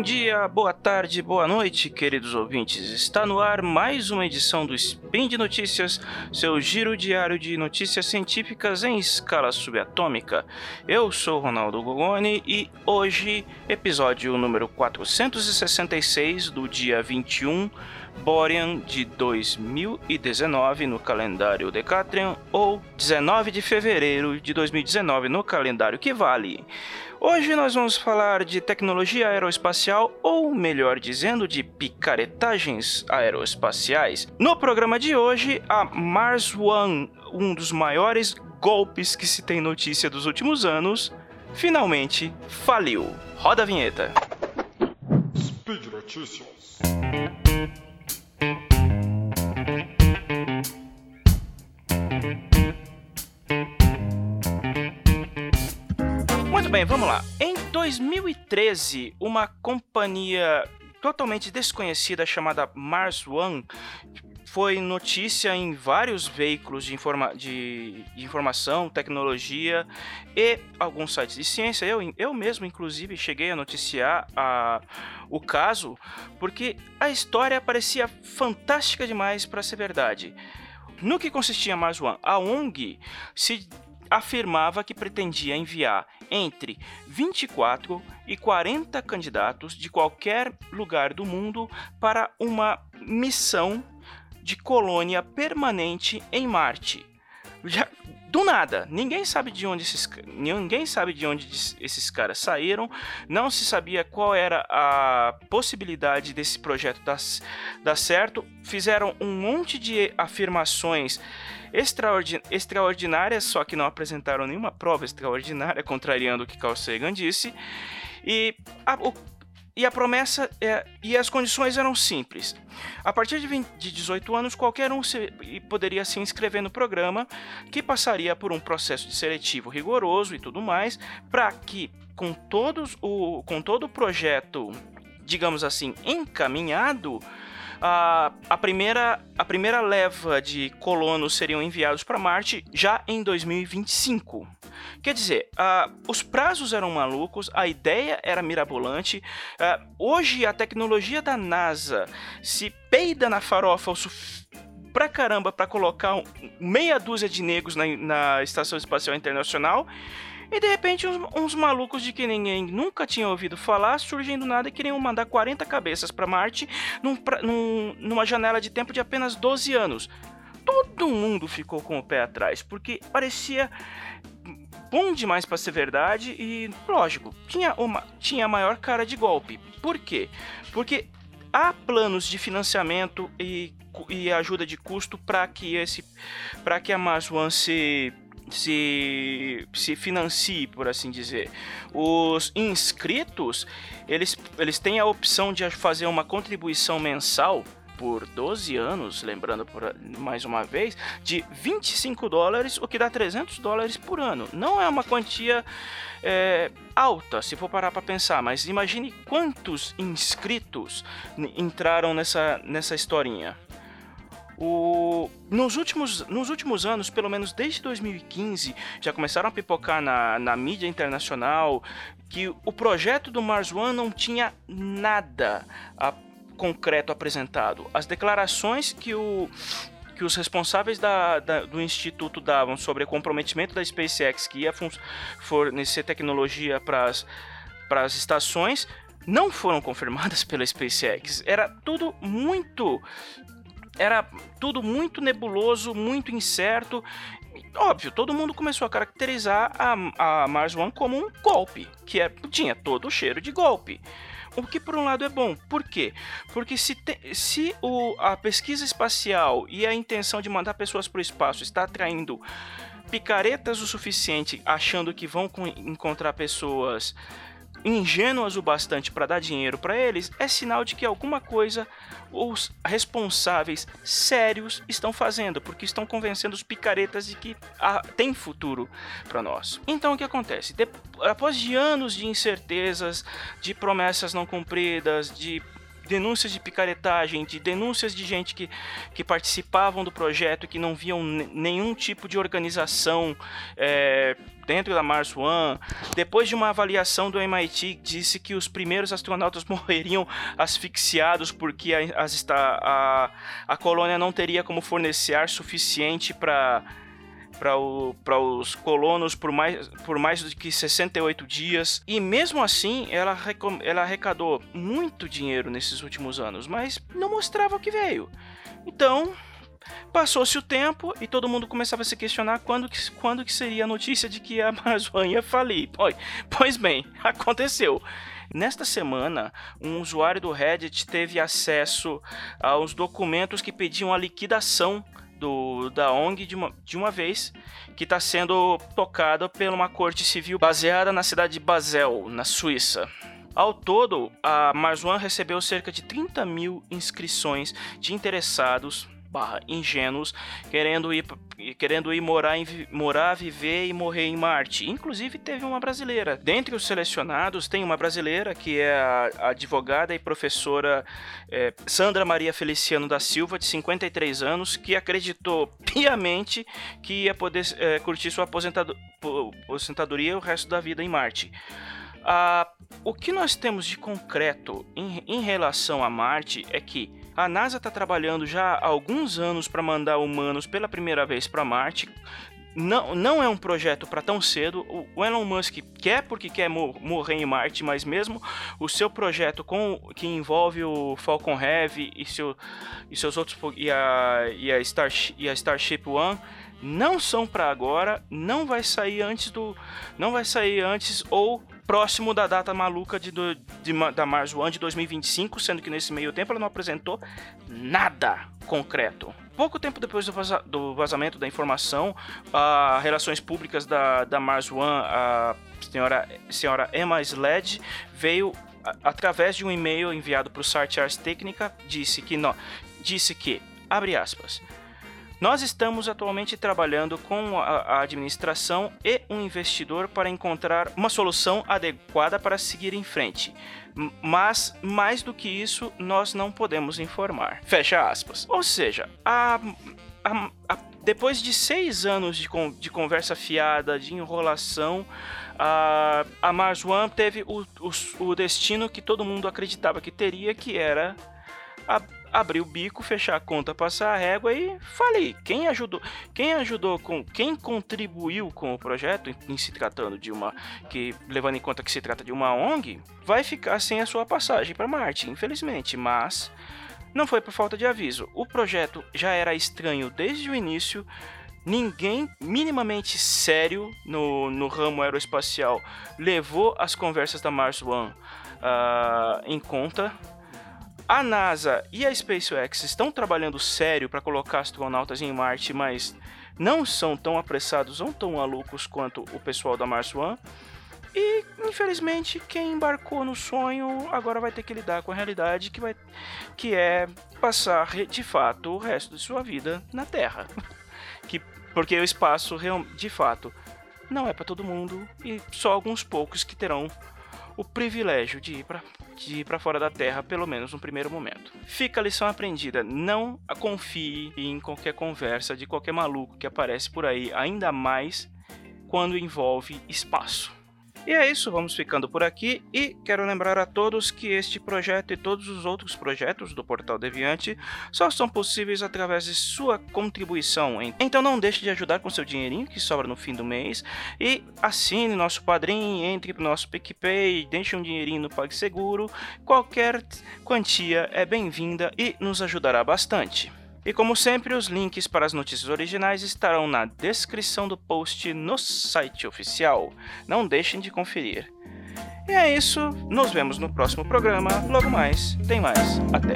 Bom dia, boa tarde, boa noite, queridos ouvintes. Está no ar mais uma edição do Spin de Notícias, seu giro diário de notícias científicas em escala subatômica. Eu sou Ronaldo Gogoni e hoje, episódio número 466 do dia 21 Borean de 2019 no calendário Decatrian ou 19 de fevereiro de 2019 no calendário que vale. Hoje nós vamos falar de tecnologia aeroespacial, ou melhor dizendo, de picaretagens aeroespaciais. No programa de hoje, a Mars One, um dos maiores golpes que se tem notícia dos últimos anos, finalmente faliu. Roda a vinheta. Speed Notícias. bem, vamos lá. Em 2013, uma companhia totalmente desconhecida chamada Mars One foi notícia em vários veículos de, informa de, informação, tecnologia e alguns sites de ciência. Eu, eu mesmo, inclusive, cheguei a noticiar a, o caso porque a história parecia fantástica demais para ser verdade. No que consistia Mars One? A ONG se afirmava que pretendia enviar entre 24 e 40 candidatos de qualquer lugar do mundo para uma missão de colônia permanente em Marte. Já, do nada, ninguém sabe de onde esses ninguém sabe de onde esses caras saíram, não se sabia qual era a possibilidade desse projeto dar, dar certo, fizeram um monte de afirmações extraordin extraordinárias, só que não apresentaram nenhuma prova extraordinária, contrariando o que Carl Sagan disse. E a, o, e a promessa é, e as condições eram simples. A partir de, 20, de 18 anos, qualquer um se, poderia se inscrever no programa, que passaria por um processo de seletivo rigoroso e tudo mais, para que com todos o com todo o projeto, digamos assim, encaminhado, a, a, primeira, a primeira leva de colonos seriam enviados para Marte já em 2025. Quer dizer, uh, os prazos eram malucos, a ideia era mirabolante. Uh, hoje a tecnologia da NASA se peida na farofa o pra caramba para colocar meia dúzia de negros na, na Estação Espacial Internacional e de repente, uns, uns, malucos de que ninguém nunca tinha ouvido falar surgem do nada e queriam mandar 40 cabeças para Marte num, num, numa janela de tempo de apenas 12 anos. Todo mundo ficou com o pé atrás, porque parecia bom demais para ser verdade e, lógico, tinha, uma, tinha a maior cara de golpe. Por quê? Porque há planos de financiamento e, e ajuda de custo para que esse para que a Mars One se se, se financie, por assim dizer. Os inscritos, eles, eles têm a opção de fazer uma contribuição mensal por 12 anos, lembrando por, mais uma vez, de 25 dólares, o que dá 300 dólares por ano. Não é uma quantia é, alta, se for parar para pensar, mas imagine quantos inscritos entraram nessa, nessa historinha. O, nos, últimos, nos últimos anos, pelo menos desde 2015, já começaram a pipocar na, na mídia internacional que o projeto do Mars One não tinha nada a, concreto apresentado. As declarações que o que os responsáveis da, da, do instituto davam sobre o comprometimento da SpaceX que ia fornecer tecnologia para as estações não foram confirmadas pela SpaceX. Era tudo muito era tudo muito nebuloso, muito incerto. Óbvio, todo mundo começou a caracterizar a, a Mars One como um golpe, que é, tinha todo o cheiro de golpe. O que por um lado é bom. Por quê? Porque se, te, se o, a pesquisa espacial e a intenção de mandar pessoas para o espaço está atraindo picaretas o suficiente, achando que vão encontrar pessoas ingênuas o bastante para dar dinheiro para eles, é sinal de que alguma coisa os responsáveis sérios estão fazendo, porque estão convencendo os picaretas de que ah, tem futuro para nós. Então o que acontece? Depois de anos de incertezas, de promessas não cumpridas, de denúncias de picaretagem, de denúncias de gente que, que participavam do projeto e que não viam nenhum tipo de organização é, dentro da Mars One. Depois de uma avaliação do MIT, disse que os primeiros astronautas morreriam asfixiados porque a, a, a colônia não teria como fornecer ar suficiente para para os colonos por mais, por mais do que 68 dias. E mesmo assim, ela, ela arrecadou muito dinheiro nesses últimos anos, mas não mostrava o que veio. Então, Passou-se o tempo e todo mundo começava a se questionar quando que, quando que seria a notícia de que a Amazon ia falir. Pois bem, aconteceu. Nesta semana, um usuário do Reddit teve acesso aos documentos que pediam a liquidação do, da ONG de uma, de uma vez, que está sendo tocada por uma corte civil baseada na cidade de Basel, na Suíça. Ao todo, a One recebeu cerca de 30 mil inscrições de interessados barra ingênuos querendo ir querendo ir morar, em, morar, viver e morrer em Marte. Inclusive teve uma brasileira. Dentre os selecionados tem uma brasileira que é a, advogada e professora é, Sandra Maria Feliciano da Silva, de 53 anos, que acreditou piamente que ia poder é, curtir sua aposentado, aposentadoria o resto da vida em Marte. Ah, o que nós temos de concreto em, em relação a Marte é que a NASA está trabalhando já há alguns anos para mandar humanos pela primeira vez para Marte. Não, não é um projeto para tão cedo. O Elon Musk quer porque quer morrer em Marte, mas mesmo o seu projeto com que envolve o Falcon Heavy e, seu, e seus outros e a, e, a Starship, e a Starship One não são para agora, não vai sair antes do não vai sair antes ou próximo da data maluca de, do, de, da Mars One de 2025, sendo que nesse meio tempo ela não apresentou nada concreto. Pouco tempo depois do, vaza, do vazamento da informação, as relações públicas da, da Mars One, a senhora, senhora Emma Sled, veio através de um e-mail enviado para o site Ars Technica, disse que, não, disse que, abre aspas, nós estamos atualmente trabalhando com a administração e um investidor para encontrar uma solução adequada para seguir em frente. Mas, mais do que isso, nós não podemos informar. Fecha aspas. Ou seja, a, a, a, depois de seis anos de, de conversa fiada, de enrolação, a, a One teve o, o, o destino que todo mundo acreditava que teria, que era a abrir o bico, fechar a conta, passar a régua e falei. Quem ajudou, quem ajudou com, quem contribuiu com o projeto em se tratando de uma que levando em conta que se trata de uma ONG, vai ficar sem a sua passagem para Marte, infelizmente, mas não foi por falta de aviso. O projeto já era estranho desde o início. Ninguém minimamente sério no, no ramo aeroespacial levou as conversas da Mars One uh, em conta a NASA e a SpaceX estão trabalhando sério para colocar astronautas em Marte, mas não são tão apressados ou tão malucos quanto o pessoal da Mars One. E, infelizmente, quem embarcou no sonho agora vai ter que lidar com a realidade que, vai, que é passar de fato o resto de sua vida na Terra. que, porque o espaço, de fato, não é para todo mundo e só alguns poucos que terão o privilégio de ir para de ir para fora da Terra, pelo menos no primeiro momento. Fica a lição aprendida: não confie em qualquer conversa de qualquer maluco que aparece por aí, ainda mais quando envolve espaço. E é isso, vamos ficando por aqui e quero lembrar a todos que este projeto e todos os outros projetos do Portal Deviante só são possíveis através de sua contribuição. Então não deixe de ajudar com seu dinheirinho que sobra no fim do mês e assine nosso padrinho, entre no nosso PicPay, deixe um dinheirinho no PagSeguro. Qualquer quantia é bem-vinda e nos ajudará bastante. E como sempre, os links para as notícias originais estarão na descrição do post no site oficial. Não deixem de conferir. E é isso, nos vemos no próximo programa. Logo mais, tem mais. Até.